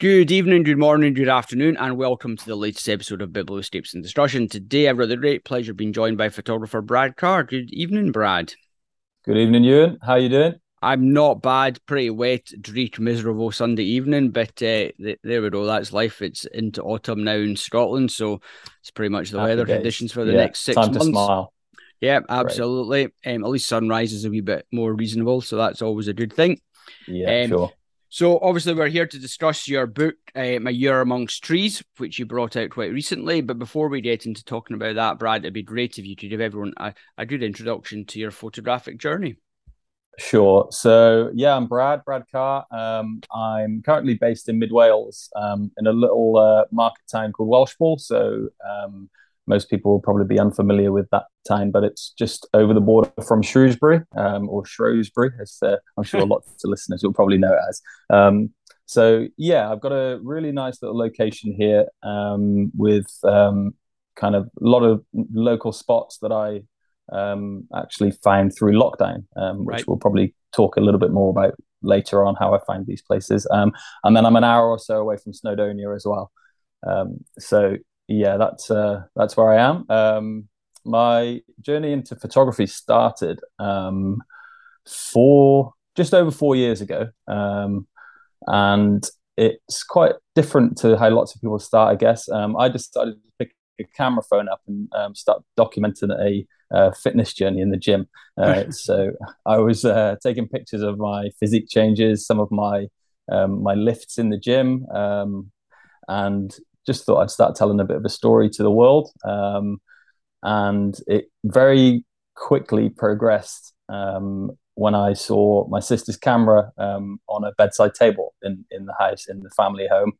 Good evening, good morning, good afternoon, and welcome to the latest episode of Biblioscapes and Destruction. Today, I've got the great pleasure being joined by photographer Brad Carr. Good evening, Brad. Good evening, Ewan. How are you doing? I'm not bad. Pretty wet, dreek, miserable Sunday evening, but uh, th- there we go. That's life. It's into autumn now in Scotland, so it's pretty much the Happy weather days. conditions for the Yeah, next six Time months. to smile. Yeah, absolutely. Um, at least sunrise is a wee bit more reasonable, so that's always a good thing. Yeah, Um, sure. So obviously we're here to discuss your book, uh, My Year Amongst Trees, which you brought out quite recently. But before we get into talking about that, Brad, it'd be great if you could give everyone a, a good introduction to your photographic journey. Sure. So yeah, I'm Brad, Brad Carr. Um, I'm currently based in Mid Wales, um, in a little uh, market town called Welshpool. So um, most people will probably be unfamiliar with that town, but it's just over the border from Shrewsbury, um, or Shrewsbury, as uh, I'm sure lots of listeners will probably know it as. Um, so yeah, I've got a really nice little location here um, with um, kind of a lot of local spots that I um, actually found through lockdown, um, which Right. we'll probably talk a little bit more about later on how I find these places. Um, and then I'm an hour or so away from Snowdonia as well. Um, so yeah, that's uh, that's where I am. Um, my journey into photography started um, four just over four years ago, um, and it's quite different to how lots of people start. I guess um, I decided to pick a camera phone up and um, start documenting a uh, fitness journey in the gym. Uh, so I was uh, taking pictures of my physique changes, some of my um, my lifts in the gym, um, and just thought I'd start telling a bit of a story to the world. Um, and it very quickly progressed um, when I saw my sister's camera um, on a bedside table in in the house in the family home.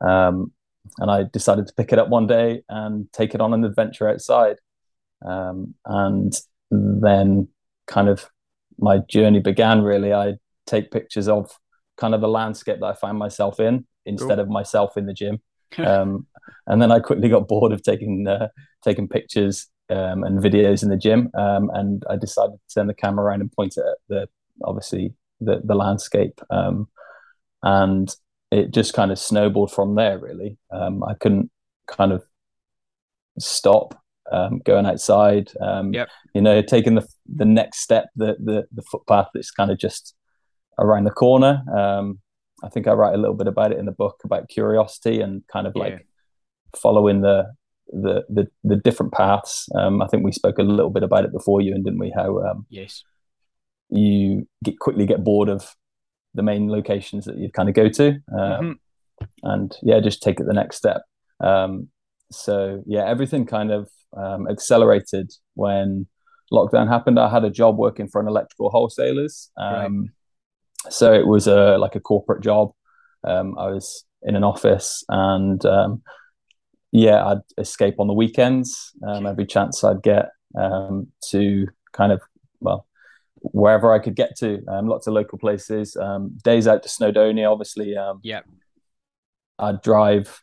Um, and I decided to pick it up one day and take it on an adventure outside. Um, and then kind of my journey began really. I take pictures of kind of the landscape that I find myself in instead Cool. of myself in the gym. Um, and then I quickly got bored of taking uh, taking pictures um, and videos in the gym, um, and I decided to turn the camera around and point it at the obviously the the landscape. Um, and it just kind of snowballed from there. Really, um, I couldn't kind of stop um, going outside. Um, Yep. You know, taking the the next step, the the the footpath that's kind of just around the corner. Um, I think I write a little bit about it in the book about curiosity and kind of Yeah. like following the the the, the different paths. Um, I think we spoke a little bit about it before you, and didn't we? How um, Yes. you get quickly get bored of the main locations that you kind of go to, um, Mhm. and yeah, just take it the next step. Um, so yeah, everything kind of um, accelerated when lockdown happened. I had a job working for an electrical wholesalers. Um, So it was a like a corporate job. Um, I was in an office, and um, yeah, I'd escape on the weekends um, every chance I'd get um, to kind of well wherever I could get to. Um, lots of local places. Um, days out to Snowdonia, obviously. Um, Yeah. I'd drive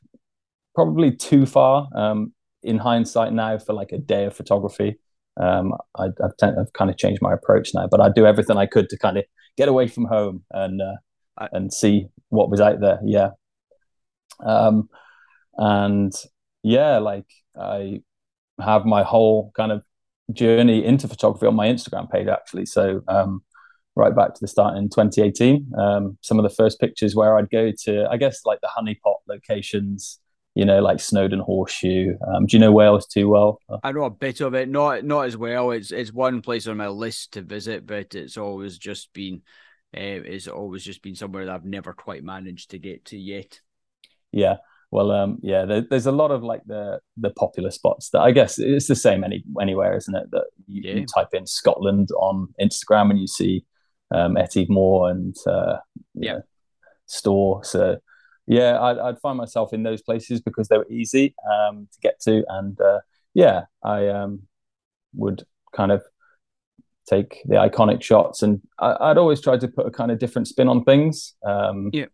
probably too far. Um, in hindsight, now for like a day of photography, um, I, I've kind of changed my approach now. But I'd do everything I could to kind of get away from home and uh, I- and see what was out there. Yeah. Um, and yeah, like I have my whole kind of journey into photography on my Instagram page actually. So um, right back to the start in 2018. Um, some of the first pictures where I'd go to, I guess, like the honeypot locations, you know, like Snowdon Horseshoe. Um, do you know Wales too well? I know a bit of it, not not as well. It's it's one place on my list to visit, but it's always just been uh, it's always just been somewhere that I've never quite managed to get to yet. Yeah. Well, um, yeah, there, there's a lot of like the the popular spots that I guess it's the same any anywhere, isn't it? That you, Yeah. you type in Scotland on Instagram and you see um, Etive Mor and uh, Yeah. know, Storr. So yeah, I'd, I'd find myself in those places because they were easy um, to get to, and uh, yeah, I um, would kind of take the iconic shots, and I, I'd always try to put a kind of different spin on things. Um, Yeah.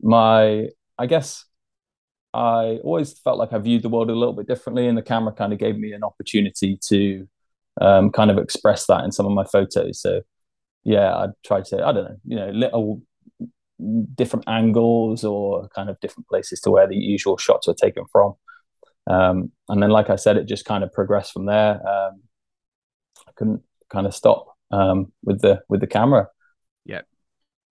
My, I guess I always felt like I viewed the world a little bit differently, and the camera kind of gave me an opportunity to um, kind of express that in some of my photos. So, yeah, I'd try to, I don't know, you know, little different angles or kind of different places to where the usual shots were taken from. Um, and then, like I said, it just kind of progressed from there. Um, I couldn't kind of stop um, with the with the camera. Yeah,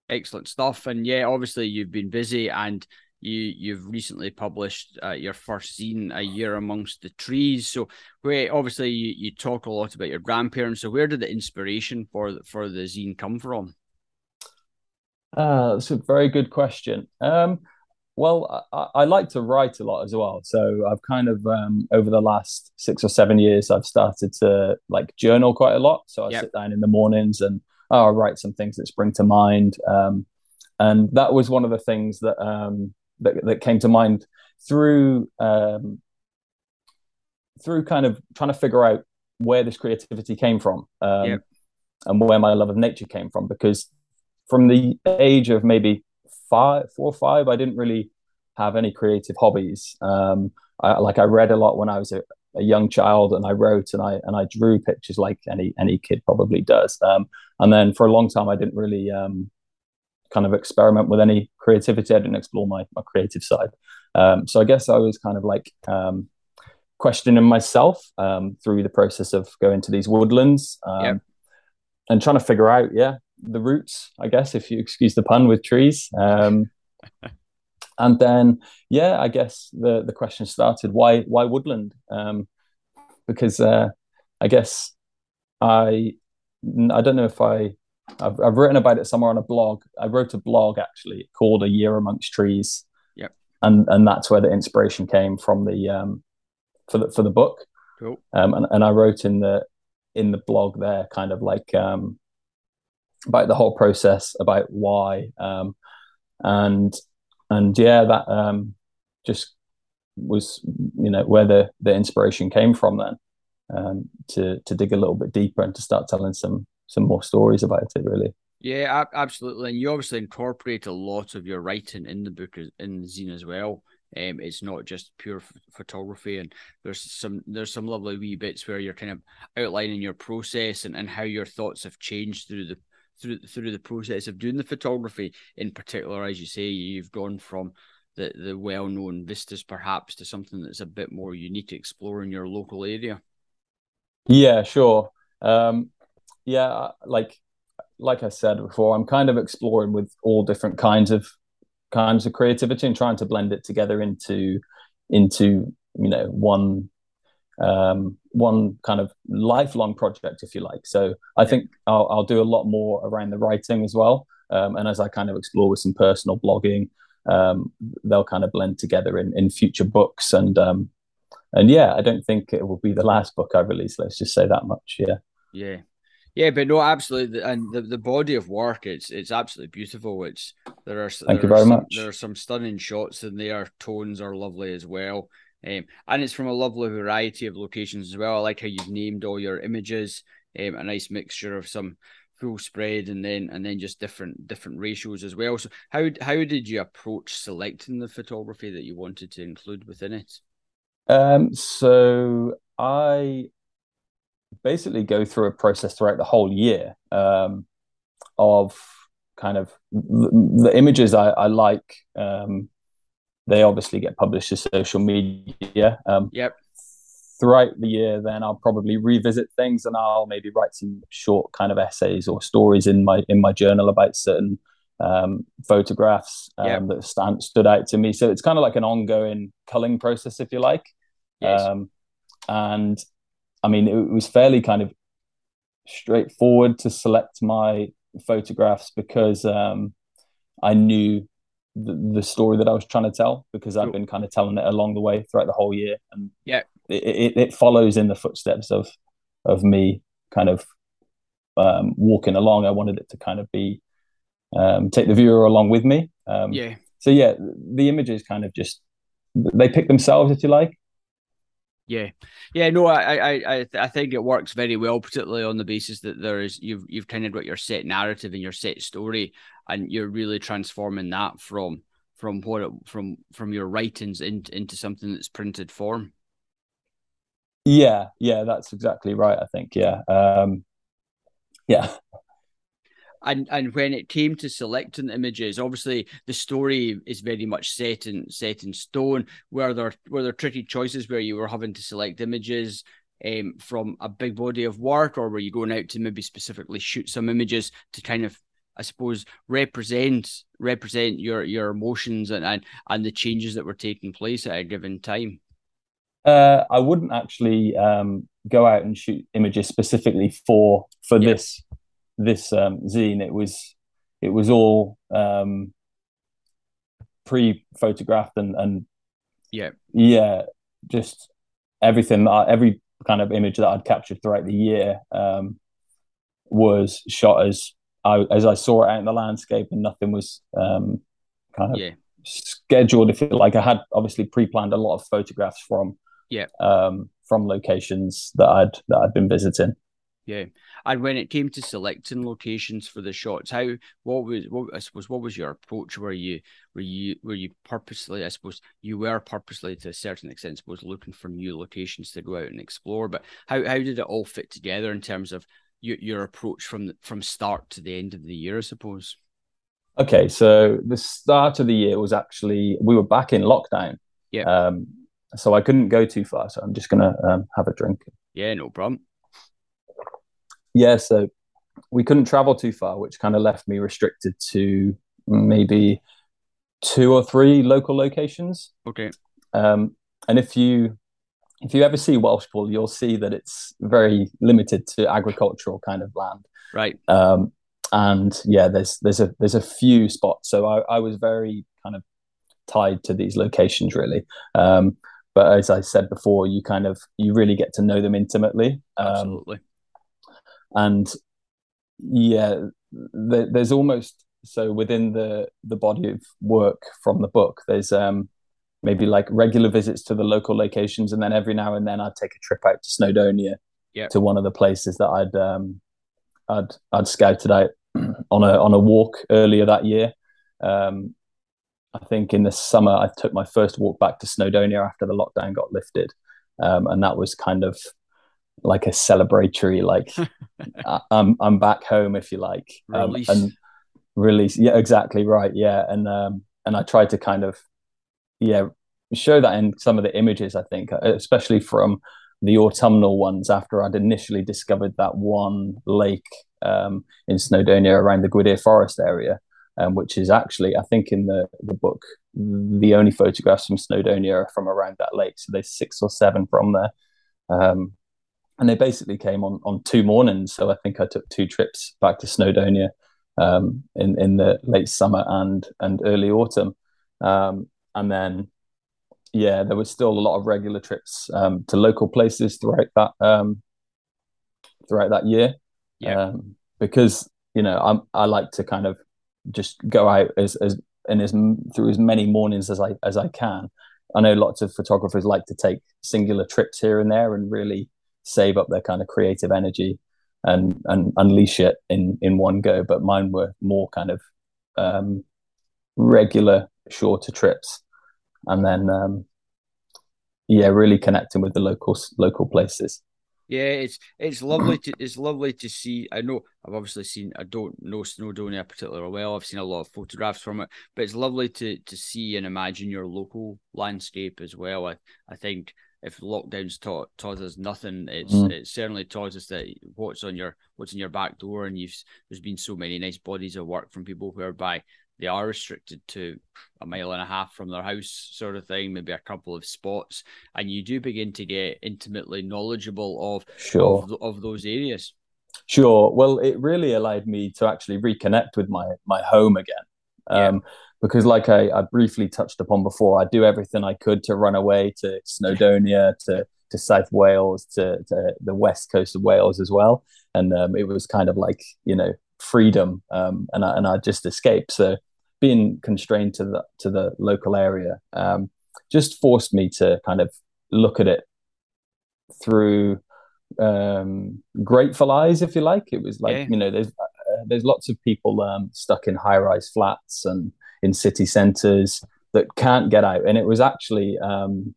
excellent stuff. And yeah, obviously you've been busy, and you you've recently published uh, your first zine, A Year Amongst the Trees. So, where obviously you, you talk a lot about your grandparents. So, where did the inspiration for for the zine come from? Uh, that's a very good question. Um, well, I, I, like to write a lot as well. So I've kind of um, over the last six or seven years, I've started to like journal quite a lot. So I yep. sit down in the mornings and oh, I write some things that spring to mind. Um, and that was one of the things that um, that, that came to mind through um, through kind of trying to figure out where this creativity came from um, yep. and where my love of nature came from. Because from the age of maybe five, four or five, I didn't really have any creative hobbies. Um, I, like I read a lot when I was a, a, young child, and I wrote and I and I drew pictures like any any kid probably does. Um, and then for a long time, I didn't really um, kind of experiment with any creativity. I didn't explore my my creative side. Um, so I guess I was kind of like um, questioning myself um, through the process of going to these woodlands yep. and trying to figure out, yeah, the roots, I guess, if you excuse the pun with trees. Um, and then, yeah, I guess the the question started: why why woodland? Um, because uh, I guess I I don't know if I I've, I've written about it somewhere on a blog. I wrote a blog actually called "A Year Amongst Trees." Yep. And and that's where the inspiration came from the um for the for the book. Cool. Um, and and I wrote in the in the blog there, kind of like um about the whole process, about why, um, and and yeah, that um, just was you know where the the inspiration came from then um, to to dig a little bit deeper and to start telling some some more stories about it really. Yeah, absolutely, and you obviously incorporate a lot of your writing in the book in the zine as well. Um, it's not just pure f- photography, and there's some there's some lovely wee bits where you're kind of outlining your process and, and how your thoughts have changed through the through through the process of doing the photography. In particular as you say you've gone from the the well-known vistas perhaps to something that's a bit more unique to explore in your local area. Yeah sure. Um yeah like like i said before i'm kind of exploring with all different kinds of kinds of creativity and trying to blend it together into into you know one um, one kind of lifelong project, if you like. So I think I'll, I'll do a lot more around the writing as well. Um, and as I kind of explore with some personal blogging, um, they'll kind of blend together in, in future books. And um, and yeah, I don't think it will be the last book I release. Let's just say that much. Yeah. Yeah. Yeah, but no, absolutely, and the, the body of work it's it's absolutely beautiful. It's there are thank there you very some, much. There are some stunning shots in there. Tones are lovely as well. Um, and it's from a lovely variety of locations as well. I like how you've named all your images. Um, a nice mixture of some full spread and then and then just different different ratios as well. So how how did you approach selecting the photography that you wanted to include within it? Um, so I basically go through a process throughout the whole year um, of kind of the, the images I, I like um, they obviously get published to social media. Um, yep. Throughout the year, then I'll probably revisit things and I'll maybe write some short kind of essays or stories in my in my journal about certain um, photographs um, yep. that stand, stood out to me. So it's kind of like an ongoing culling process, if you like. Yes. Um, and I mean, it was fairly kind of straightforward to select my photographs because um, I knew the, the story that I was trying to tell because I've been kind of telling it along the way throughout the whole year, and yeah, it, it, it follows in the footsteps of of me kind of um, walking along. I wanted it to kind of be um, take the viewer along with me. Um, yeah. So yeah, the images kind of just they pick themselves, if you like. Yeah, yeah, no, I, I, I, I think it works very well, particularly on the basis that there is you've you've kind of got your set narrative and your set story, and you're really transforming that from from what it, from from your writings into into something that's printed form. Yeah, yeah, that's exactly right. I think, yeah, um, yeah. and and when it came to selecting images, obviously the story is very much set in set in stone. Were there were there tricky choices where you were having to select images um, from a big body of work, or were you going out to maybe specifically shoot some images to kind of I suppose represent represent your your emotions and and, and the changes that were taking place at a given time. Uh, I wouldn't actually um, go out and shoot images specifically for for yeah. this this um, zine. It was it was all um, pre photographed and and yeah yeah just everything every kind of image that I'd captured throughout the year um, was shot as I as I saw it out in the landscape, and nothing was um, kind of yeah. scheduled. If it, like I had obviously pre-planned a lot of photographs from yeah um, from locations that I'd that I'd been visiting. Yeah, and when it came to selecting locations for the shots, how what was what I suppose what was your approach? Were you were you were you purposely? I suppose you were purposely to a certain extent, I suppose looking for new locations to go out and explore. But how how did it all fit together in terms of your your approach from from start to the end of the year, I suppose. Okay, so the start of the year was actually we were back in lockdown. Yeah. Um, so I couldn't go too far. So I'm just gonna um, have a drink. Yeah, no problem. Yeah, so we couldn't travel too far, which kind of left me restricted to maybe two or three local locations. Okay. Um, and if you if you ever see Welshpool, you'll see that it's very limited to agricultural kind of land. Right. Um, and yeah, there's there's a there's a few spots. So I, I was very kind of tied to these locations really. Um, but as I said before, you kind of you really get to know them intimately. Um, Absolutely. And yeah, there's almost so within the the body of work from the book, there's um maybe like regular visits to the local locations, and then every now and then I'd take a trip out to Snowdonia, yeah. to one of the places that I'd um, I'd I'd scouted out on a on a walk earlier that year. Um, I think in the summer I took my first walk back to Snowdonia after the lockdown got lifted, um, and that was kind of like a celebratory, like I'm I'm back home if you like, um, and release. Yeah, exactly right. Yeah, and um, and I tried to kind of yeah show that in some of the images. I think, especially from the autumnal ones after I'd initially discovered that one lake um, in Snowdonia around the Gwydir Forest area, um, which is actually, I think, in the the book, the only photographs from Snowdonia are from around that lake. So there's six or seven from there. Um, and they basically came on on two mornings. So I think I took two trips back to Snowdonia um, in in the late summer and and early autumn. Um, and then yeah, there was still a lot of regular trips um, to local places throughout that um, throughout that year. Yeah, um, because you know I'm, I like to kind of just go out as as and as through as many mornings as I as I can. I know lots of photographers like to take singular trips here and there and really save up their kind of creative energy and and unleash it in in one go. But mine were more kind of um, regular, shorter trips and then um, yeah, really connecting with the local local places. Yeah, it's it's lovely to it's lovely to see. I know I've obviously seen. I don't know Snowdonia particularly well. I've seen a lot of photographs from it, but it's lovely to to see and imagine your local landscape as well. I I think if lockdowns taught taught us nothing, it's mm. it certainly taught us that what's on your what's in your back door, and you've there's been so many nice bodies of work from people whereby they are restricted to a mile and a half from their house, sort of thing, maybe a couple of spots, and you do begin to get intimately knowledgeable of sure. of, of those areas. Sure. Well, it really allowed me to actually reconnect with my my home again. Um, yeah. Because, like I, I briefly touched upon before, I do everything I could to run away to Snowdonia, to to South Wales, to, to the west coast of Wales as well. And um, it was kind of like you know freedom, um, and I, and I just escaped. So being constrained to the to the local area um, just forced me to kind of look at it through um, grateful eyes, if you like. It was like yeah. you know, there's uh, there's lots of people um, stuck in high rise flats and in city centres that can't get out, and it was actually um,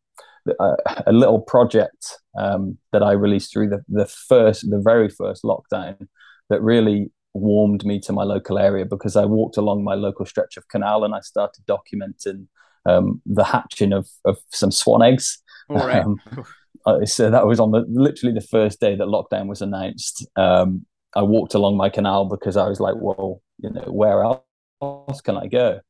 a, a, little project um, that I released through the the first, the very first lockdown that really warmed me to my local area because I walked along my local stretch of canal and I started documenting um, the hatching of, of some swan eggs. Um, so that was on the literally the first day that lockdown was announced. Um, I walked along my canal because I was like, well, you know, where else can I go?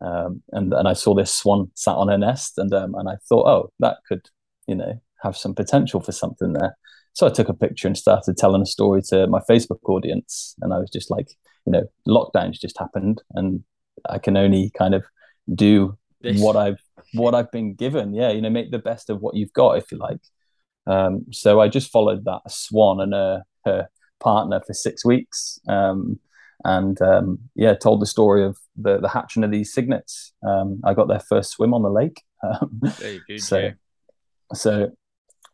Um, and and I saw this swan sat on her nest, and um, and I thought, oh, that could, you know, have some potential for something there. So I took a picture and started telling a story to my Facebook audience, and I was just like, you know, lockdowns just happened, and I can only kind of do this. what I've what I've been given. Yeah, you know, make the best of what you've got, if you like. Um, so I just followed that swan and her, her partner for six weeks. Um, and um, yeah, told the story of the the hatching of these cygnets. Um, I got their first swim on the lake. Um, so, so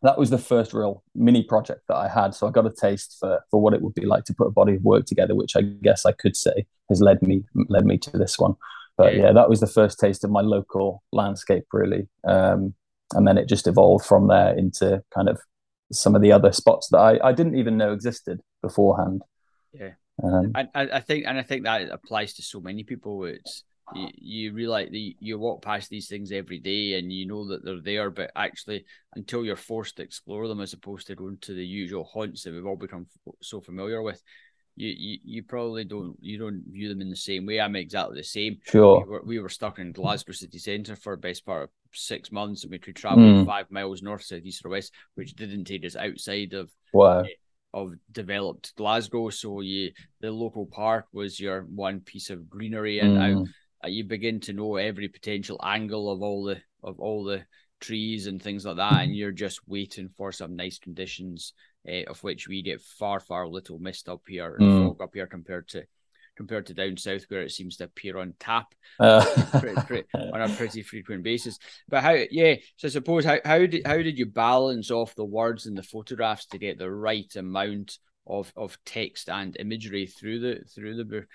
that was the first real mini project that I had. So I got a taste for for what it would be like to put a body of work together, which I guess I could say has led me led me to this one. But yeah, that was the first taste of my local landscape, really. Um, and then it just evolved from there into kind of some of the other spots that I, I didn't even know existed beforehand. Yeah. Um, I, I think, and I think that applies to so many people. It's you, you realize the you walk past these things every day and you know that they're there, but actually, until you're forced to explore them, as opposed to going to the usual haunts that we've all become so familiar with, you, you you probably don't you don't view them in the same way. I'm exactly the same. Sure. We were, we were stuck in Glasgow city centre for the best part of six months, and we could travel mm. five miles north, south, east, or west, which didn't take us outside of wow. Uh, of developed Glasgow. So you the local park was your one piece of greenery, and mm. Uh, you begin to know every potential angle of all the of all the trees and things like that, and you're just waiting for some nice conditions, uh, of which we get far far little mist up here and mm. fog up here compared to compared to down south where it seems to appear on tap uh. pretty, pretty, on a pretty frequent basis. But how, yeah. So I suppose how how did how did you balance off the words and the photographs to get the right amount of of text and imagery through the through the book?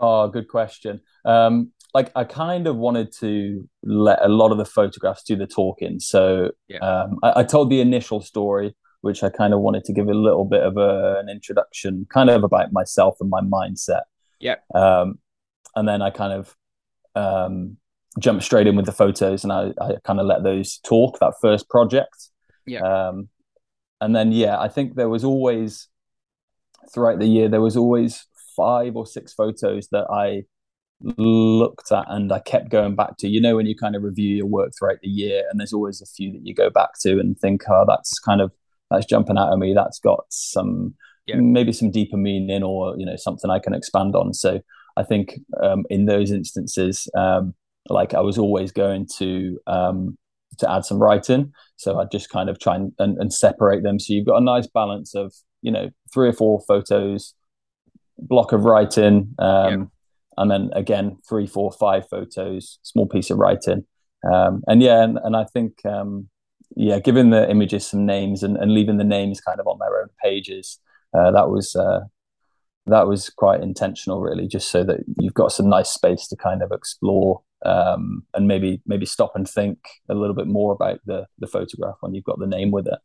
Oh, good question. Um, like I kind of wanted to let a lot of the photographs do the talking. So yeah. um, I, I told the initial story which I kind of wanted to give a little bit of a, an introduction, kind of about myself and my mindset. Yeah. Um, and then I kind of um, jumped straight in with the photos, and I, I kind of let those talk. That first project. Yeah. Um, and then yeah, I think there was always throughout the year there was always five or six photos that I looked at and I kept going back to. You know, when you kind of review your work throughout the year, and there's always a few that you go back to and think, oh, that's kind of that's jumping out at me. That's got some yeah. maybe some deeper meaning or you know something I can expand on. So I think um, in those instances, um, like I was always going to um, to add some writing. So I just kind of try and, and, and, separate them. So you've got a nice balance of you know three or four photos, block of writing, um, yeah. and then again three, four, five photos, small piece of writing. Um, and yeah, and, and I think um, yeah, giving the images some names and, and leaving the names kind of on their own pages uh, that was uh, that was quite intentional, really, just so that you've got some nice space to kind of explore um, and maybe maybe stop and think a little bit more about the the photograph when you've got the name with it.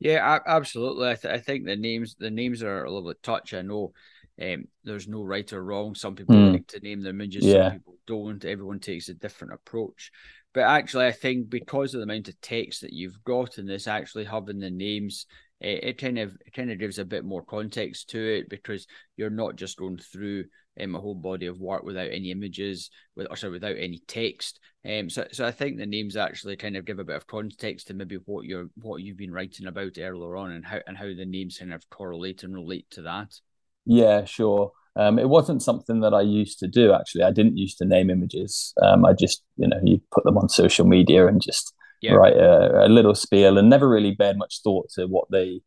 Yeah, absolutely. I, th- I think the names the names are a little bit touch. I know um, there's no right or wrong. Some people mm. like to name their images, yeah. some people don't. Everyone takes a different approach. But actually, I think because of the amount of text that you've got in this, actually having the names it, it kind of it kind of gives a bit more context to it because you're not just going through um, a whole body of work without any images, with or sorry, without any text. Um, so so I think the names actually kind of give a bit of context to maybe what you're what you've been writing about earlier on and how and how the names kind of correlate and relate to that. Yeah, sure. Um, it wasn't something that I used to do actually. I didn't used to name images. Um, I just, you know, you put them on social media and just yeah. write a, a, little spiel and never really bared much thought to what they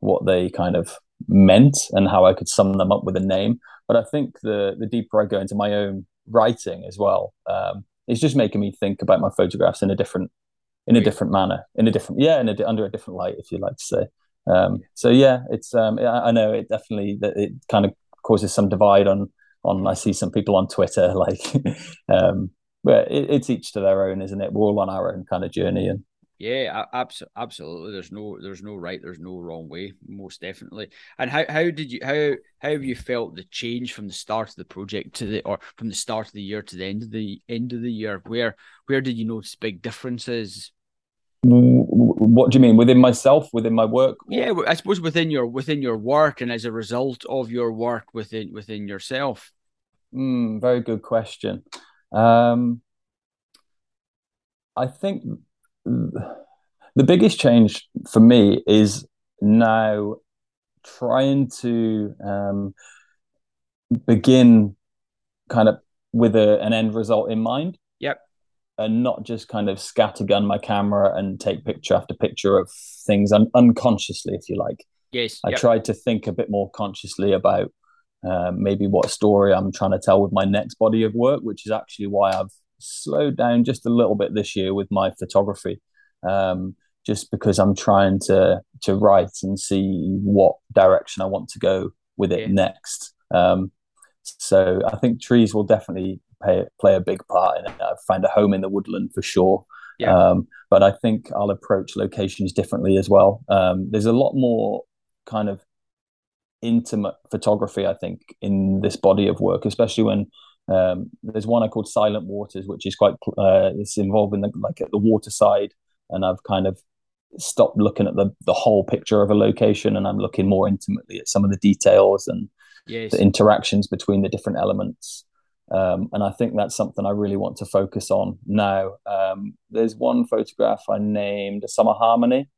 what they kind of meant and how I could sum them up with a name. But I think the the deeper I go into my own writing as well, um, it's just making me think about my photographs in a different in a different manner, in a different yeah, in a, under a different light, if you like to say. Um, so yeah, it's um, I, know it definitely that it kind of causes some divide on on. I see some people on Twitter like um, but it, it's each to their own, isn't it? We're all on our own kind of journey, and Yeah, absolutely. Absolutely. There's no, there's no right, there's no wrong way. Most definitely. And how, how did you, how, how have you felt the change from the start of the project to the, or from the start of the year to the end of the end of the year? Where, where did you notice big differences? What do you mean within myself, within my work? Yeah, I suppose within your within your work, and as a result of your work within within yourself. Mm, very good question. Um, I think the biggest change for me is now trying to um, begin kind of with a, an end result in mind. And not just kind of scattergun my camera and take picture after picture of things un- unconsciously, if you like. Yes. I yep. tried to think a bit more consciously about uh, maybe what story I'm trying to tell with my next body of work, which is actually why I've slowed down just a little bit this year with my photography, um, just because I'm trying to to write and see what direction I want to go with it yeah. next. Um, so I think trees will definitely pay, play a big part in it. I've found a home in the woodland for sure. Yeah. Um, but I think I'll approach locations differently as well. Um, there's a lot more kind of intimate photography, I think, in this body of work, especially when um, there's one I called Silent Waters, which is quite uh, it's involving the, like at the water side, and I've kind of stopped looking at the the whole picture of a location, and I'm looking more intimately at some of the details and yes. the interactions between the different elements. Um, and I think that's something I really want to focus on now. Um, there's one photograph I named Summer Harmony,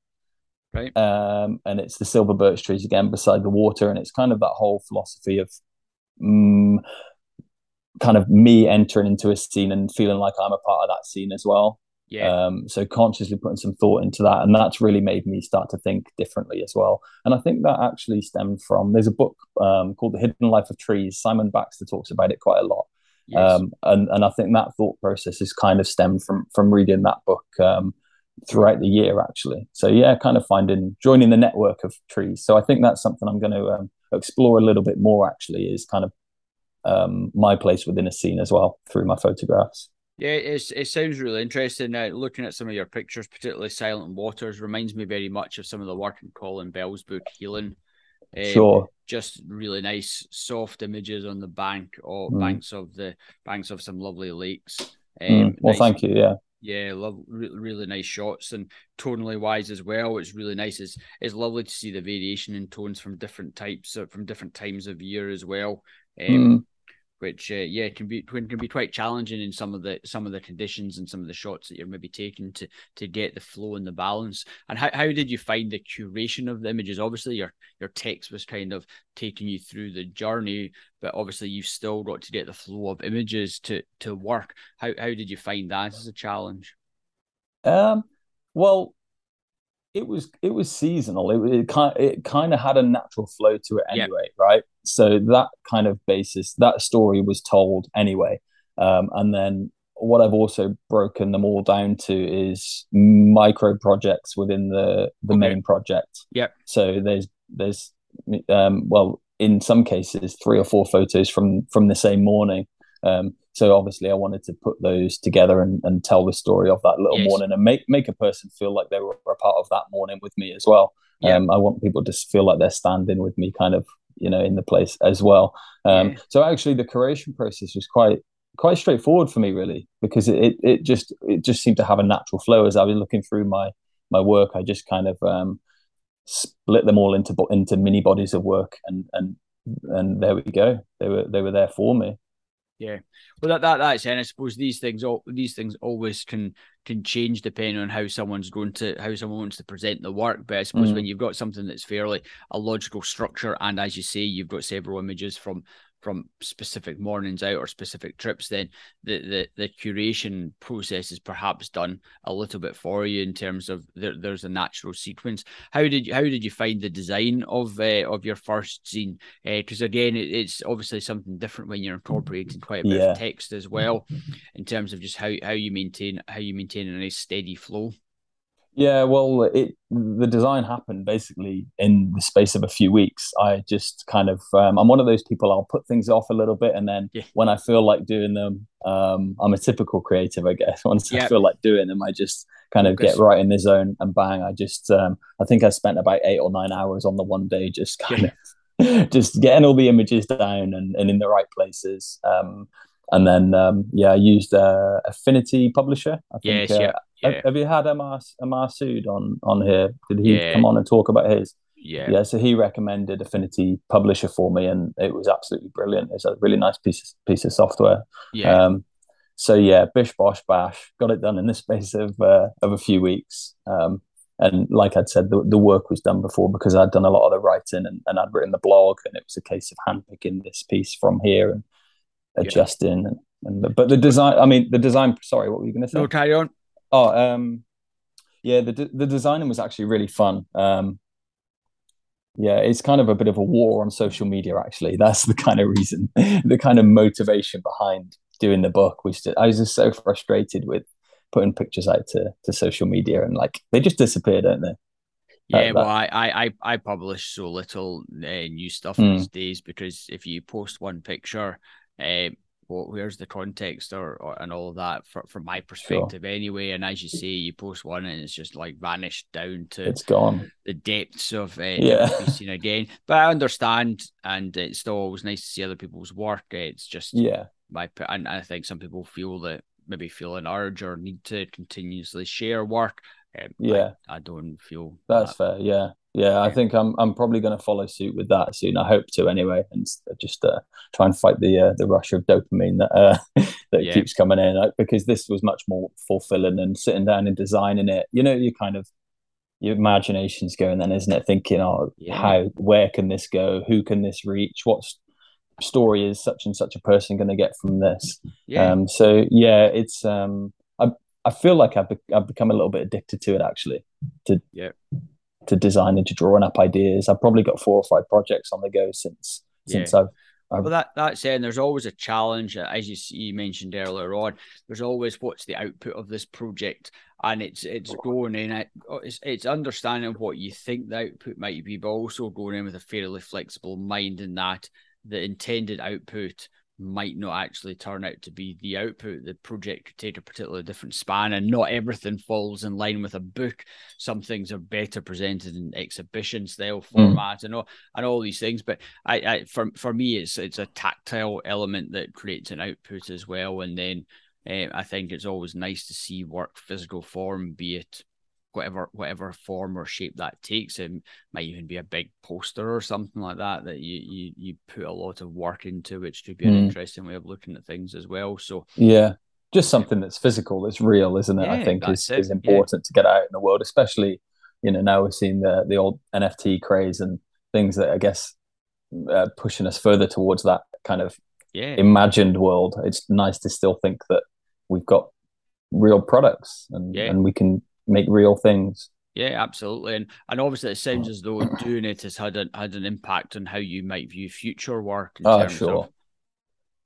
right? Um, and it's the silver birch trees again beside the water, and it's kind of that whole philosophy of um, kind of me entering into a scene and feeling like I'm a part of that scene as well. Yeah. Um, so consciously putting some thought into that, and that's really made me start to think differently as well. And I think that actually stemmed from there's a book um, called The Hidden Life of Trees. Simon Baxter talks about it quite a lot. Yes. Um, and and I think that thought process is kind of stemmed from from reading that book um, throughout the year actually. So yeah, kind of finding joining the network of trees. So I think that's something I'm going to um, explore a little bit more. Actually, is kind of um, my place within a scene as well through my photographs. Yeah, it's, it sounds really interesting. Uh, looking at some of your pictures, particularly Silent Waters, reminds me very much of some of the work in Colin Bell's book Healing. Um, sure. Just really nice, soft images on the bank or mm. banks of the banks of some lovely lakes. Um, mm. Well, nice, thank you. Yeah. Yeah, love really, really nice shots and tonally wise as well. It's really nice. It's it's lovely to see the variation in tones from different types of, from different times of year as well. Um, mm which uh, yeah can be can be quite challenging in some of the some of the conditions and some of the shots that you're maybe taking to to get the flow and the balance. And how, how did you find the curation of the images? Obviously, your your text was kind of taking you through the journey, but obviously you've still got to get the flow of images to to work. How how did you find that as a challenge? Um, well, it was it was seasonal. It it kind it kind of had a natural flow to it anyway, yep. right? So that kind of basis, that story was told anyway. Um, and then what I've also broken them all down to is micro projects within the the okay. main project. Yep. So there's there's um, well in some cases three or four photos from from the same morning. Um, so obviously I wanted to put those together and, and tell the story of that little yes. morning and make make a person feel like they were a part of that morning with me as well. Yeah. Um, I want people to feel like they're standing with me kind of, you know, in the place as well. Um, yeah. so actually the curation process was quite quite straightforward for me really because it, it, it just it just seemed to have a natural flow as I was looking through my my work I just kind of um, split them all into into mini bodies of work and and and there we go they were they were there for me yeah, well, that that that's and I suppose these things all these things always can can change depending on how someone's going to how someone wants to present the work. But I suppose mm. when you've got something that's fairly a logical structure, and as you say, you've got several images from from specific mornings out or specific trips, then the, the, the curation process is perhaps done a little bit for you in terms of there, there's a natural sequence. How did you, how did you find the design of uh, of your first zine? Because uh, again, it, it's obviously something different when you're incorporating quite a bit yeah. of text as well, in terms of just how, how you maintain how you maintain a nice steady flow. Yeah, well, it the design happened basically in the space of a few weeks. I just kind of um, I'm one of those people I'll put things off a little bit, and then yeah. when I feel like doing them, um, I'm a typical creative, I guess. Once I feel like doing them, I just kind of get right in the zone and bang. I just, um, I think I spent about eight or nine hours on the one day just kind yeah. of just getting all the images down and, and in the right places. Um, and then, um, yeah, I used uh, Affinity Publisher. I think, yes, uh, yeah. Have, have, you had Amar, Amar Sood on, on here? Did he yeah. come on and talk about his? Yeah. Yeah. So he recommended Affinity Publisher for me, and it was absolutely brilliant. It's a really nice piece of, piece of software. Yeah. Um, so yeah, bish bosh bash, got it done in the space of uh, of a few weeks. Um, and like I'd said, the, the work was done before because I'd done a lot of the writing and, and I'd written the blog, and it was a case of handpicking this piece from here and adjusting. Yeah. And, and but the design, I mean, the design. Sorry, what were you going to say? No, carry on. Oh, um, yeah, the the designing was actually really fun. Um, yeah, it's kind of a bit of a war on social media. Actually, that's the kind of reason, the kind of motivation behind doing the book was I was just so frustrated with putting pictures out to, to social media and like they just disappear, don't they? Yeah, well, I, I I publish so little uh, new stuff mm. these days because if you post one picture, uh, well, where's the context or, or and all of that for, from my perspective sure. anyway. And as you say, you post one and it's just like vanished down to it's gone the depths of uh, yeah be seen again. But I understand, and it's still always nice to see other people's work. It's just yeah my and I think some people feel that maybe feel an urge or need to continuously share work. Um, yeah, I, I, don't feel that's that. fair. Yeah, yeah. I think I'm I'm probably going to follow suit with that soon. I hope to anyway, and just uh, try and fight the uh, the rush of dopamine that uh, that yeah. keeps coming in. Like, because this was much more fulfilling than sitting down and designing it. You know, you kind of your imagination's going then, isn't it? Thinking, oh, yeah. how where can this go? Who can this reach? What story is such and such a person going to get from this? Yeah. Um, so yeah, it's um, I I feel like I've, be- I've become a little bit addicted to it actually. To yeah. To designing, to drawing up ideas. I've probably got four or five projects on the go since yeah. since I've well, that that said, there's always a challenge, uh, as you, you mentioned earlier on. There's always what's the output of this project, and it's it's going in. It, uh, it's it's understanding what you think the output might be, but also going in with a fairly flexible mind in that the intended output might not actually turn out to be the output. The project could take a particularly different span, and not everything falls in line with a book. Some things are better presented in exhibition style hmm. format, mm. and all and all these things. But I, I, for for me, it's it's a tactile element that creates an output as well. And then uh, I think it's always nice to see work physical form, be it whatever whatever form or shape that takes. It might even be a big poster or something like that that you you, you put a lot of work into, which could be an mm. interesting way of looking at things as well. So yeah, just something that's physical, that's real, isn't it? Yeah, I think is, it. is important yeah. to get out in the world, especially you know now we're seeing the the old NFT craze and things that I guess uh, pushing us further towards that kind of yeah. imagined world. It's nice to still think that we've got real products and, yeah. and we can make real things. Yeah, absolutely, and and obviously it sounds as though doing it has had a, had an impact on how you might view future work. oh, sure. Of...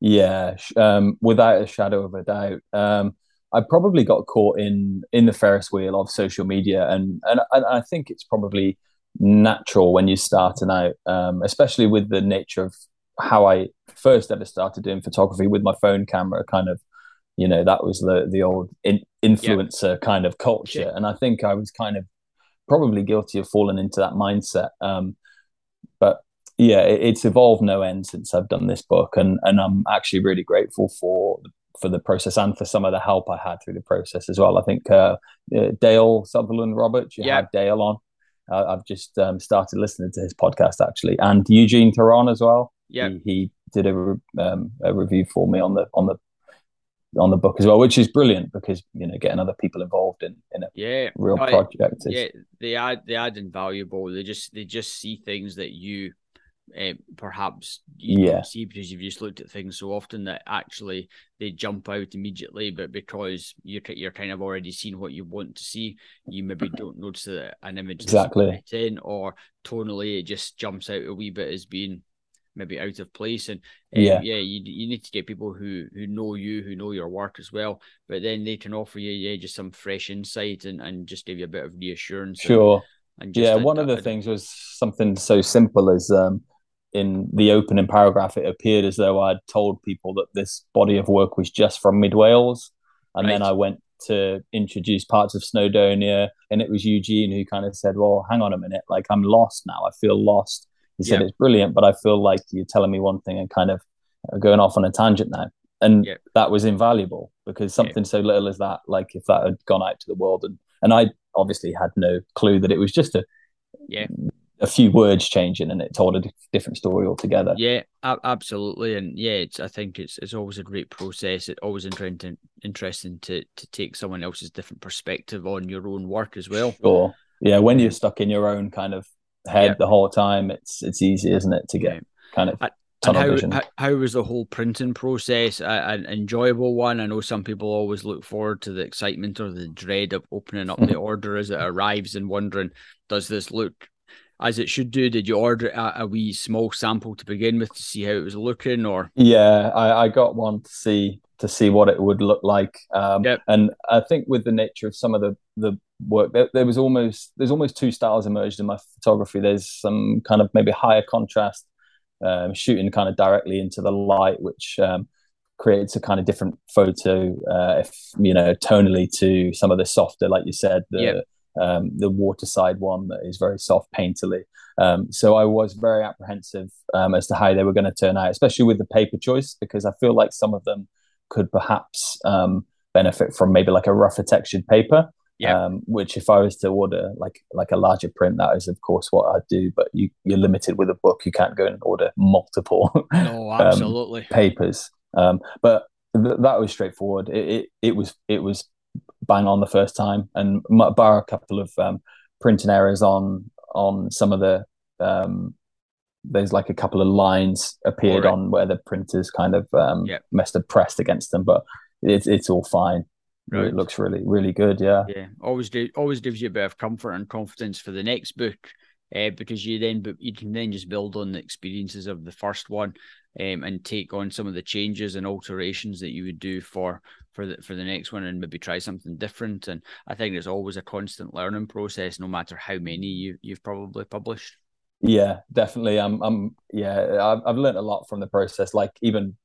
Yeah, um, without a shadow of a doubt. Um, I probably got caught in in the Ferris wheel of social media, and and, and I think it's probably natural when you're starting out, um, especially with the nature of how I first ever started doing photography with my phone camera, kind of you know that was the the old in, influencer yeah. kind of culture. Yeah. and i think i was kind of probably guilty of falling into that mindset. Um, but yeah it, it's evolved no end since i've done this book. And and i'm actually really grateful for for the process and for some of the help i had through the process as well. I think uh, uh, dale sutherland roberts you yeah. had dale on. Uh, i've just um, started listening to his podcast actually and eugene Theron as well. Yeah. He, he did a, um, a review for me on the on the on the book as well, which is brilliant because you know getting other people involved in in a yeah real project. Is... Yeah, they add they add invaluable. They just they just see things that you uh, perhaps you yeah. see because you've just looked at things so often that actually they jump out immediately, but because you're you're kind of already seen what you want to see, you maybe don't notice that an image exactly in or tonally it just jumps out a wee bit as being maybe out of place. And um, yeah, yeah, you, you need to get people who who know you, who know your work as well. But then they can offer you yeah just some fresh insight and and just give you a bit of reassurance. Sure. And, and yeah, one of the things was something so simple as um in the opening paragraph, it appeared as though I'd told people that this body of work was just from Mid Wales, and right. then I went to introduce parts of Snowdonia, and it was Eugene who kind of said, "Well, hang on a minute, like I'm lost now. I feel lost." He said, "It's brilliant, but I feel like you're telling me one thing and kind of going off on a tangent now." And that was invaluable because something so little as that, like if that had gone out to the world, and and I obviously had no clue that it was just a yeah a few words changing and it told a different story altogether. Yeah, absolutely, and yeah, it's I think it's it's always a great process. It's always interesting interesting to to take someone else's different perspective on your own work as well. Sure. Yeah, when you're um, stuck in your own kind of head yeah. the whole time, it's it's easy, isn't it, to get yeah. kind of. I, and how, how, how was the whole printing process an enjoyable one? I know some people always look forward to the excitement or the dread of opening up the order as it arrives and wondering, does this look as it should do? Did you order a, a, wee small sample to begin with to see how it was looking, or? Yeah, I, I got one to see to see what it would look like. Um, yep. And I think with the nature of some of the the work, there, there, was almost there's almost two styles emerged in my photography. There's some kind of maybe higher contrast, um, shooting kind of directly into the light, which um, creates a kind of different photo, uh, if you know, tonally to some of the softer, like you said, the yep um, the waterside one that is very soft painterly. Um, so I was very apprehensive um, as to how they were going to turn out, especially with the paper choice, because I feel like some of them could perhaps um, benefit from maybe like a rougher textured paper. Yeah. Um, which if I was to order like like a larger print, that is of course what I'd do. But you you're limited with a book; you can't go and order multiple. No, absolutely papers. but th- that was straightforward. It, it, it was it was bang on the first time, and bar a couple of um, printing errors on on some of the um, there's like a couple of lines appeared right. on where the printers kind of um, yep. must have pressed against them, but it's it's all fine. Right. It looks really really good. Yeah, yeah. Always do always gives you a bit of comfort and confidence for the next book. Uh, because you then you can then just build on the experiences of the first one um, and take on some of the changes and alterations that you would do for for the for the next one and maybe try something different. And I think it's always a constant learning process, no matter how many you you've probably published. Yeah, definitely. I'm I'm yeah, I've, I've learned a lot from the process. Like even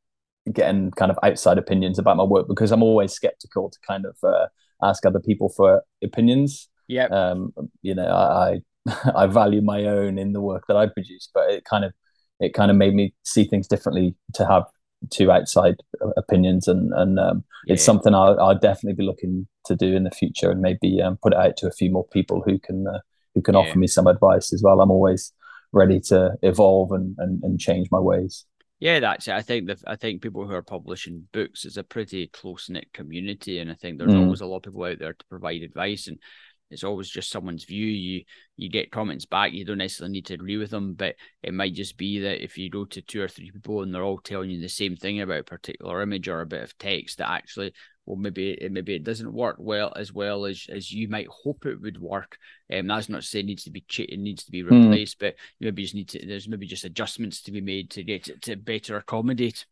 getting kind of outside opinions about my work because I'm always skeptical to kind of uh, ask other people for opinions. Yeah. Um, you know, I, I I value my own in the work that I produce, but it kind of it kind of made me see things differently to have two outside opinions and and um, yeah. it's something I'll, I'll, definitely be looking to do in the future and maybe um, put it out to a few more people who can uh, who can yeah. offer me some advice as well i'm always ready to evolve and, and, and change my ways yeah, that's it. I think that I think people who are publishing books is a pretty close knit community, and I think there's mm. always a lot of people out there to provide advice. And it's always just someone's view. You you get comments back. You don't necessarily need to agree with them, but it might just be that if you go to two or three people and they're all telling you the same thing about a particular image or a bit of text, that actually, well, maybe it maybe it doesn't work well as well as as you might hope it would work. And um, that's not saying it needs to be it needs to be hmm. replaced, mm. but maybe just need to. There's maybe just adjustments to be made to get it to better accommodate.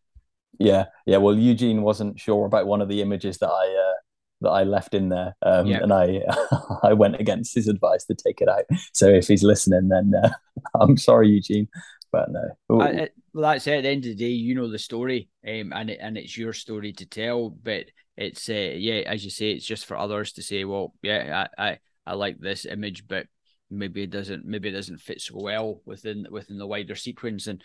Yeah, yeah. Well, Eugene wasn't sure about one of the images that I. Uh that I left in there, um, yeah. and I I went against his advice to take it out. So if he's listening, then uh, I'm sorry, Eugene, but no. I, well, that's it. At the end of the day, you know the story, um, and it, and it's your story to tell. But it's uh, yeah, as you say, it's just for others to say, well, yeah, I I, I like this image, but maybe it doesn't maybe it doesn't fit so well within within the wider sequence. And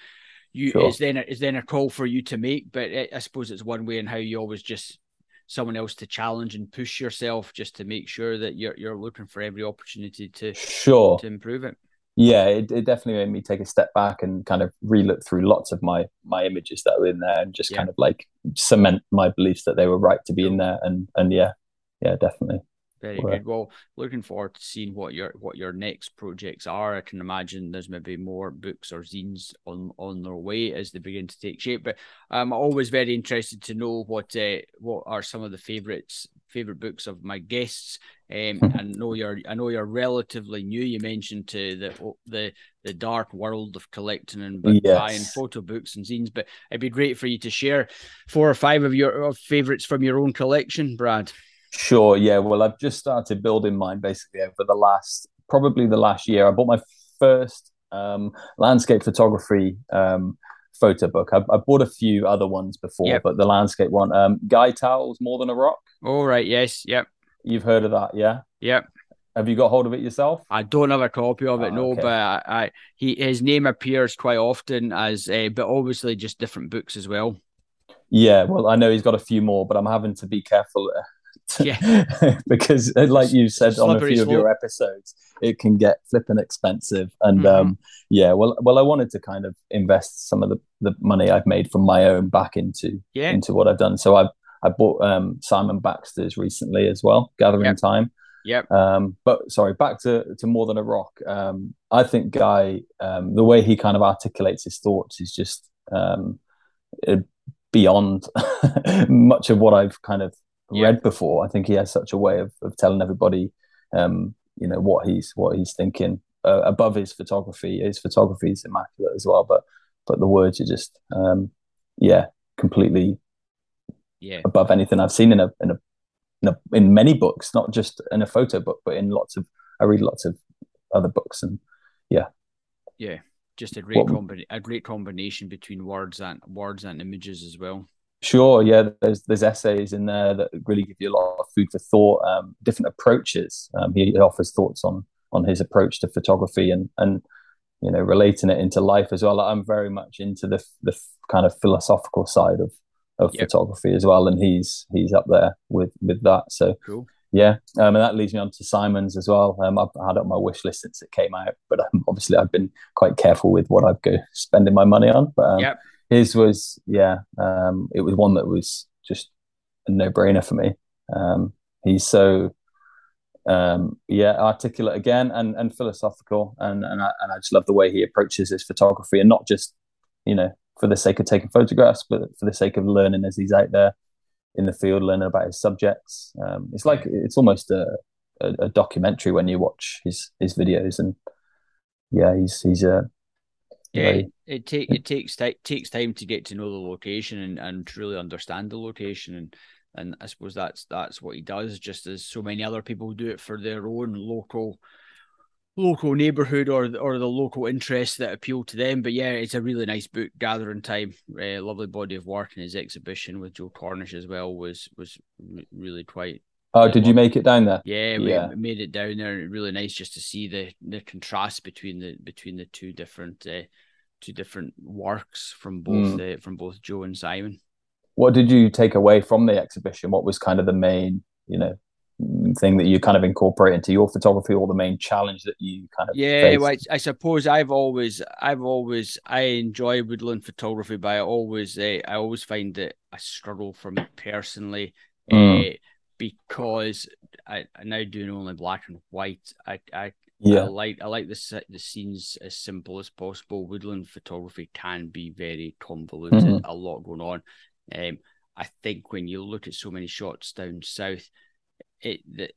you sure. is then is then a call for you to make but it, i suppose it's one way in how you always just someone else to challenge and push yourself just to make sure that you're you're looking for every opportunity to sure. to improve it yeah it, it definitely made me take a step back and kind of relook through lots of my my images that were in there and just yeah. kind of like cement my beliefs that they were right to be in there and and yeah yeah definitely very good. Well, looking forward to seeing what your what your next projects are. I can imagine there's maybe more books or zines on on their way as they begin to take shape. But I'm always very interested to know what uh, what are some of the favorites favorite books of my guests. Um, I know you're I know you're relatively new. You mentioned to the the the dark world of collecting and yes. buying photo books and zines, but it'd be great for you to share four or five of your favorites from your own collection, Brad. Sure. Yeah. Well, I've just started building mine basically over the last probably the last year. I bought my first um, landscape photography um, photo book. I, I bought a few other ones before, yep. but the landscape one, um, Guy Tal's, More Than a Rock. All right. Yes. Yep. You've heard of that, yeah? Yep. Have you got hold of it yourself? I don't have a copy of it, oh, no. Okay. But I, I, he his name appears quite often as, uh, but obviously just different books as well. Yeah, well, I know he's got a few more, but I'm having to be careful yeah. because, uh, like you said on a few of your episodes, it can get flipping expensive. And mm-hmm. um, yeah, well, well, I wanted to kind of invest some of the, the money I've made from my own back into yeah. into what I've done. So I've I bought um, Simon Baxter's recently as well, Gathering yep. Time. Yep. Um, but sorry, back to, to More Than a Rock. Um, I think Guy, um, the way he kind of articulates his thoughts is just um, beyond much of what I've kind of yeah. read before. I think he has such a way of, of telling everybody, um, you know, what he's what he's thinking uh, above his photography. His photography is immaculate as well, but but the words are just, um, yeah, completely yeah. above anything I've seen in a, in a in a in many books, not just in a photo book, but in lots of I read lots of other books and yeah. Yeah just a great combi- a great combination between words and words and images as well. Sure, yeah. There's there's essays in there that really give you a lot of food for thought. Um, different approaches. Um, he offers thoughts on on his approach to photography and and you know relating it into life as well. I'm very much into the the kind of philosophical side of of yep. photography as well, and he's he's up there with with that. So cool yeah, um, and that leads me on to Simon's as well. Um, I've had it on my wish list since it came out, but um, obviously I've been quite careful with what I've go spending my money on. But um, yep. His was, yeah, um, it was one that was just a no brainer for me. Um, he's so, yeah, articulate again and and philosophical, and and I, and I just love the way he approaches his photography, and not just you know for the sake of taking photographs, but for the sake of learning as he's out there in the field learning about his subjects. Um, it's like it's almost a, a, a, documentary when you watch his his videos, and yeah, he's he's a yeah. Very, it take it takes time takes time to get to know the location and and truly understand the location and. And I suppose that's that's what he does, just as so many other people do it for their own local local neighborhood or or the local interests that appeal to them. But yeah, it's a really nice book, Gathering Time. Uh, lovely body of work, and his exhibition with Joe Cornish as well was was really quite. Oh, did you make it down there? Yeah, we yeah. made it down there. Really nice just to see the the contrast between the between the two different uh, two different works from both mm. uh, from both Joe and Simon. What did you take away from the exhibition? What was kind of the main, you know, thing that you kind of incorporate into your photography or the main challenge that you kind of yeah well, I, I, suppose i've always i've always i enjoy woodland photography but i always uh, i always find it a struggle for me personally mm. uh, because I, I now doing only black and white i i yeah. I like I like the the scenes as simple as possible. Woodland photography can be very convoluted, mm-hmm. a lot going on. Um, I think when you look at so many shots down south, it the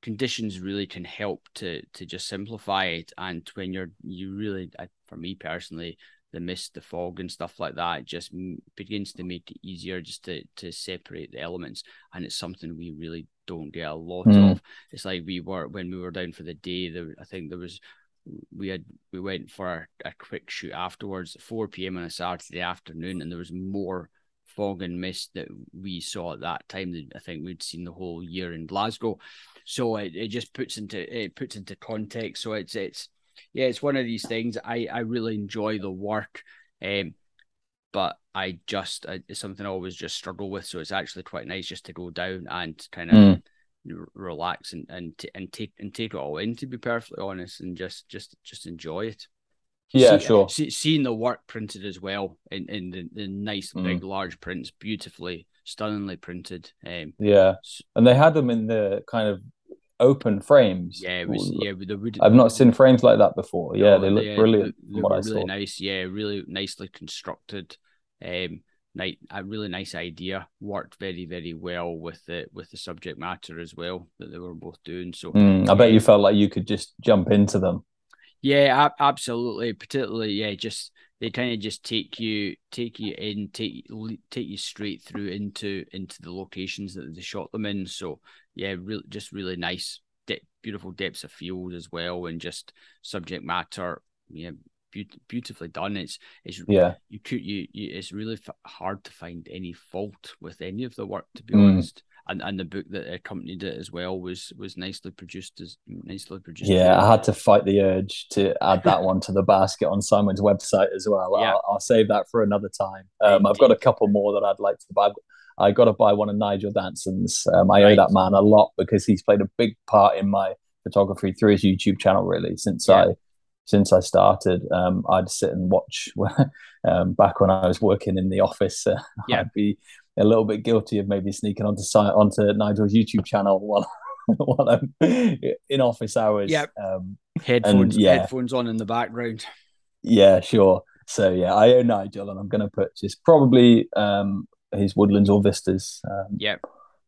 conditions really can help to to just simplify it. And when you're you really, for me personally, the mist, the fog, and stuff like that just begins to make it easier just to to separate the elements. And it's something we really don't get a lot mm. of. It's like we were when we were down for the day. There, I think there was we had we went for a, a quick shoot afterwards 4 p.m. on a Saturday afternoon, and there was more fog and mist that we saw at that time that I think we'd seen the whole year in Glasgow. So it, it just puts into it puts into context. So it's it's yeah, it's one of these things. I I really enjoy the work, um, but I just I, it's something I always just struggle with. So it's actually quite nice just to go down and kind of. Mm. relax and and t- and take and take it all in to be perfectly honest and just just just enjoy it yeah, see, sure. See, seeing the work printed as well in, in the, the nice mm. big large prints, beautifully, stunningly printed. Um, yeah, and they had them in the kind of open frames. Yeah, it was. Yeah, the wood. I've not seen frames like that before. Yeah, they look brilliant. They, they really nice. Yeah, really nicely constructed. Um, nice, a really nice idea. Worked very, very well with the with the subject matter as well that they were both doing. So mm, I bet you felt like you could just jump into them. Yeah, absolutely. Particularly, yeah, just they kind of just take you take you in, take take you straight through into into the locations that they shot them in. So yeah, really, just really nice, de- beautiful depths of field as well, and just subject matter. Yeah, be- beautifully done. It's it's yeah, you could you, you it's really f- hard to find any fault with any of the work to be Mm. honest. And and the book that accompanied it as well was was nicely produced as nicely produced. yeah. I had to fight the urge to add that one to the basket on Simon's website as well. Yeah. I'll, I'll save that for another time. Um, I've got a couple more that I'd like to buy. I got to buy one of Nigel Danson's. Um, I owe that man a lot because he's played a big part in my photography through his YouTube channel. Really, since Yeah. I since I started, um, I'd sit and watch. um, back when I was working in the office, uh, Yeah. I'd be a little bit guilty of maybe sneaking onto site onto Nigel's YouTube channel while while I'm in office hours. Yep. Um, headphones yeah. headphones on in the background. yeah, sure. So yeah, I owe Nigel, and I'm going to purchase probably um, his Woodlands or Vistas um, Yep.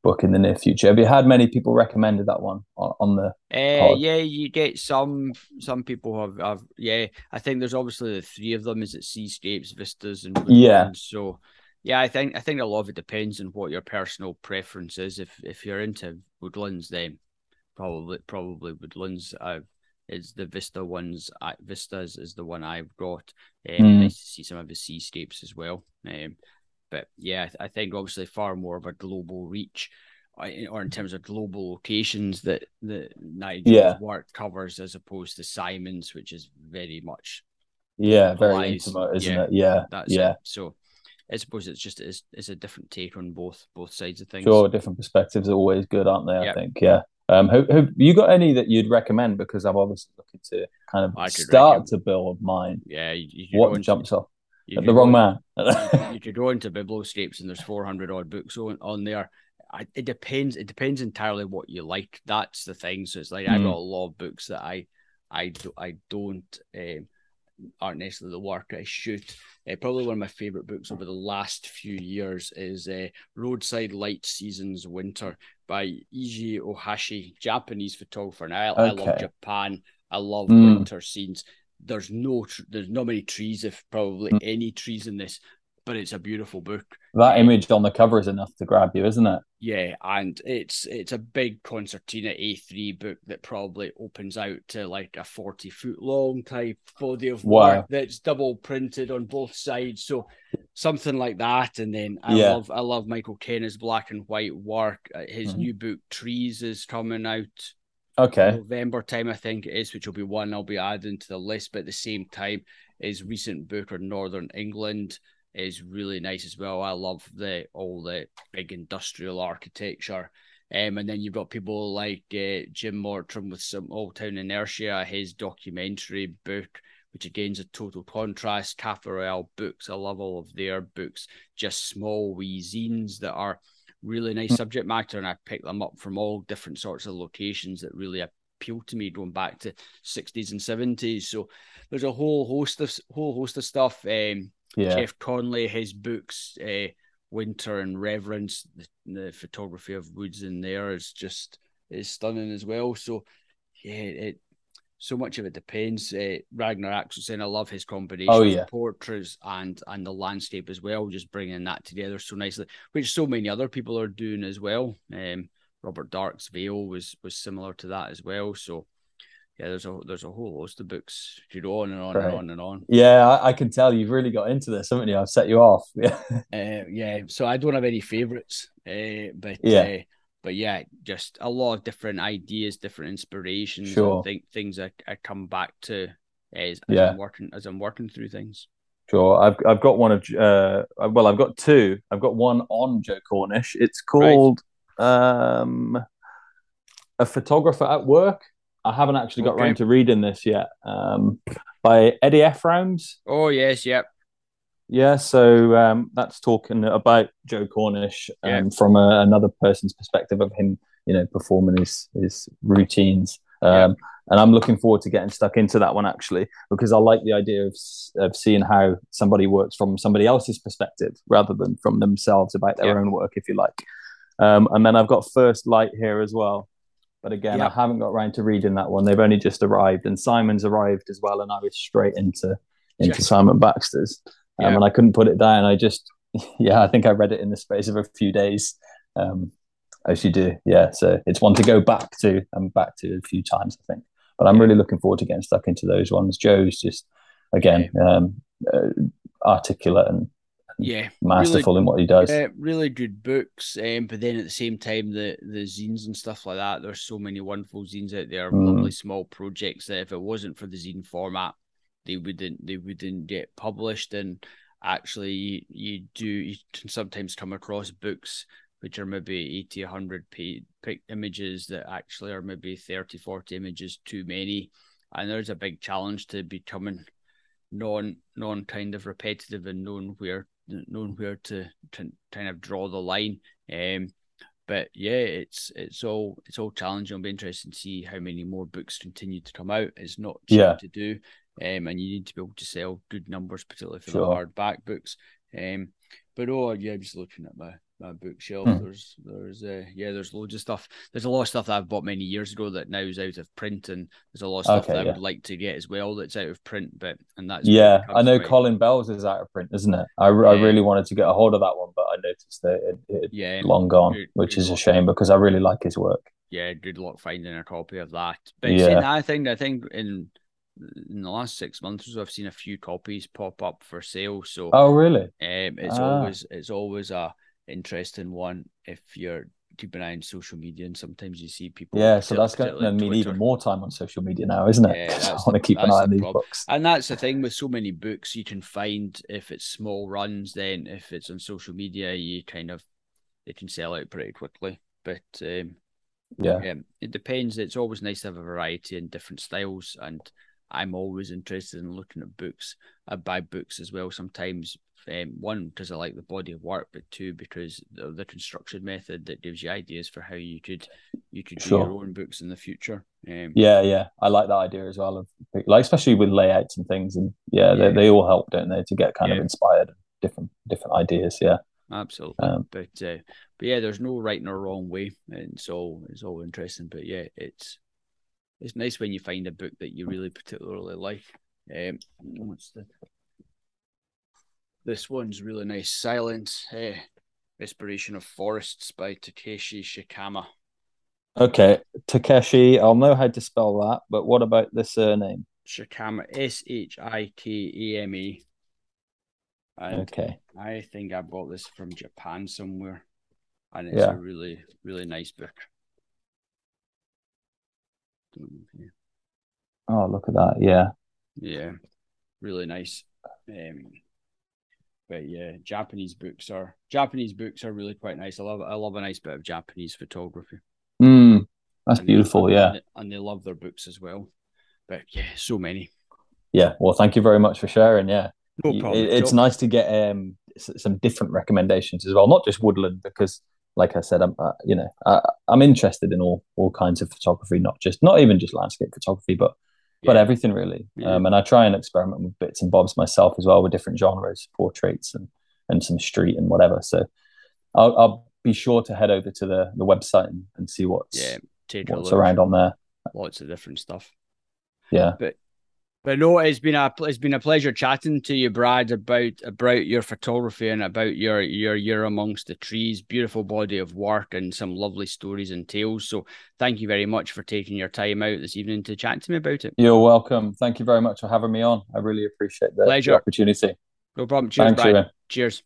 book in the near future. Have you had many people recommended that one on, on the? Uh, yeah, you get some. Some people have, have. Yeah, I think there's obviously the three of them. Is it Seascapes, Vistas, and Yeah. So, yeah, I think I think a lot of it depends on what your personal preference is. If if you're into Woodlands, then probably probably Woodlands. Uh, is the Vista ones. I, Vistas is the one I've got. Um, Mm. Nice to see some of the Seascapes as well. Um, but yeah, I, think obviously far more of a global reach uh, or in terms of global locations that that Nigel's Yeah. work covers as opposed to Simon's, which is very much Yeah, very Localized, intimate, isn't yeah. it? Yeah, that's yeah. it. So I suppose it's just it's, it's a different take on both both sides of things. Sure, different perspectives are always good, aren't they? I think. Yeah. Um, have, have you got any that you'd recommend? Because I'm obviously looking to kind of start recommend- to build mine. Yeah, you, you What jumps off? The wrong man. you could go into Biblioscapes and there's 400 odd books on, on there. I, it depends. It depends entirely what you like. That's the thing. So it's like I've Mm. got a lot of books that I, I, do, I don't um, aren't necessarily the work I should. Uh, probably one of my favorite books over the last few years is uh, Roadside Light Seasons Winter by Eiji Ohashi, Japanese photographer. And I, I love Japan. I love Mm. winter scenes. There's no, tr- there's not many trees, if probably Mm. any trees in this, but it's a beautiful book. that image on the cover is enough to grab you, isn't it? Yeah, and it's it's a big concertina A3 book that probably opens out to like a 40 foot long type body of Wow. work that's double printed on both sides. So something like that. And then I Yeah. love I love Michael Kenna's black and white work. Uh, His Mhm. new book Trees is coming out Okay. November time, I think it is, which will be one I'll be adding to the list. But at the same time, his recent book on Northern England is really nice as well. I love the all the big industrial architecture. Um, and then you've got people like uh, Jim Mortram with Small Town Inertia, his documentary book, which again is a total contrast. Café Royal books, I love all of their books, just small wee zines that are really nice Mm. subject matter, and I pick them up from all different sorts of locations that really appeal to me, going back to sixties and seventies. So there's a whole host of whole host of stuff. Um, Yeah. Jeff Conley, his books, uh, Winter and Reverence, the, the photography of woods in there is just is stunning as well. So yeah, it so much of it depends. Uh, Ragnar Axelsson, I love his combination Oh, of portraits and and the landscape as well, just bringing that together so nicely, which so many other people are doing as well. Um, Robert Darch's Vale was was similar to that as well. So yeah, there's a there's a whole host of books. You go on and on Right. and on and on. Yeah, I, I can tell you've really got into this, haven't you? I've set you off. Yeah. Uh, yeah, so I don't have any favorites, uh, but Yeah. Uh, but yeah, just a lot of different ideas, different inspirations, Sure. and think things I, I come back to as, as Yeah. I'm working as I'm working through things. Sure. I've I've got one of uh well I've got two. I've got one on Joe Cornish. It's called um A Photographer at Work. I haven't actually got Okay. around to reading this yet. Um by Eddie Ephraums. Oh yes, yep, Yeah, so um that's talking about Joe Cornish um, Yeah. from a, another person's perspective of him, you know, performing his his routines. Um and I'm looking forward to getting stuck into that one actually because I like the idea of of seeing how somebody works from somebody else's perspective rather than from themselves about their Yeah. own work, if you like. Um, and then I've got First Light here as well, but again, Yeah. I haven't got around to reading that one. They've only just arrived, and Simon's arrived as well, and I was straight into into Yeah. Simon Baxter's, um, Yeah. and I couldn't put it down. I just, yeah, I think I read it in the space of a few days. Um, as you do, yeah. So it's one to go back to and back to a few times, I think. But I'm really looking forward to getting stuck into those ones. Joe's just again, yeah. um, uh, articulate and yeah, masterful really, in what he does. Yeah, really good books. Um, but then at the same time, the the zines and stuff like that. There's so many wonderful zines out there, mm. lovely small projects that if it wasn't for the zine format, they wouldn't they wouldn't get published. And actually, you, you do you can sometimes come across books which are maybe 80 100 images that actually are maybe 30 40 images too many and there's a big challenge to becoming non non kind of repetitive and knowing where knowing where to, to kind of draw the line. Um, but yeah, it's it's all it's all challenging. It'll be interesting to see how many more books continue to come out. It's not cheap yeah. to do, um, and you need to be able to sell good numbers, particularly for sure. the hardback books. Um, but oh yeah, I'm just looking at my my bookshelf. Hmm. There's there's uh, yeah, there's loads of stuff. There's a lot of stuff that I've bought many years ago that now is out of print, and there's a lot of stuff okay, that yeah. I would like to get as well that's out of print. But and that's yeah, I know Colin Bell's is out of print, isn't it? I, yeah. I really wanted to get a hold of that one, but I noticed that it, it yeah, long gone, good, which good is a shame because I really like his work. Yeah, good luck finding a copy of that. But yeah, I think I think in in the last six months or so, I've seen a few copies pop up for sale. So oh really? Um, it's ah. always it's always a interesting one if you're keeping an eye on social media and sometimes you see people yeah so that's going to mean even more time on social media now isn't it yeah, i want to keep an eye on these problem. books and that's the thing with so many books you can find if it's small runs then if it's on social media you kind of they can sell out pretty quickly but um, yeah. yeah it depends it's always nice to have a variety and different styles and i'm always interested in looking at books i buy books as well sometimes um, one because I like the body of work, but two because the, the construction method that gives you ideas for how you could you could sure. do your own books in the future. Um, yeah, yeah, I like that idea as well. Of like especially with layouts and things, and yeah, yeah. They, they all help, don't they, to get kind yeah. of inspired, different different ideas. Yeah, absolutely. Um, but uh, but yeah, there's no right nor wrong way, and so it's all interesting. But yeah, it's it's nice when you find a book that you really particularly like. Um, what's the this one's really nice. Silence, uh, Respiration of Forests by Takeshi Shikama. Okay, Takeshi, I'll know how to spell that, but what about the surname? Shikama, S H I K A M A. Okay. I think I bought this from Japan somewhere, and it's yeah. a really, really nice book. Oh, look at that! Yeah, yeah, really nice. Um, but yeah, Japanese books are Japanese books are really quite nice. I love I love a nice bit of Japanese photography. Mm, that's and beautiful, they, yeah. And they love their books as well. But yeah, so many. Yeah, well, thank you very much for sharing. Yeah, no problem. It, it's nice to get um some different recommendations as well, not just woodland, because like I said, I'm uh, you know I, I'm interested in all all kinds of photography, not just not even just landscape photography, but but everything really. Yeah. Um, and I try and experiment with bits and bobs myself as well with different genres, portraits and and some street and whatever. So I'll, I'll be sure to head over to the the website and, and see what's yeah, what's around on there. Lots of different stuff. Yeah, but but no, it's been a it's been a pleasure chatting to you, Brad, about about your photography and about your your year amongst the trees. Beautiful body of work and some lovely stories and tales. So thank you very much for taking your time out this evening to chat to me about it. You're welcome. Thank you very much for having me on. I really appreciate the, pleasure. The opportunity. No problem. Cheers, Thanks, Brad. Cheers.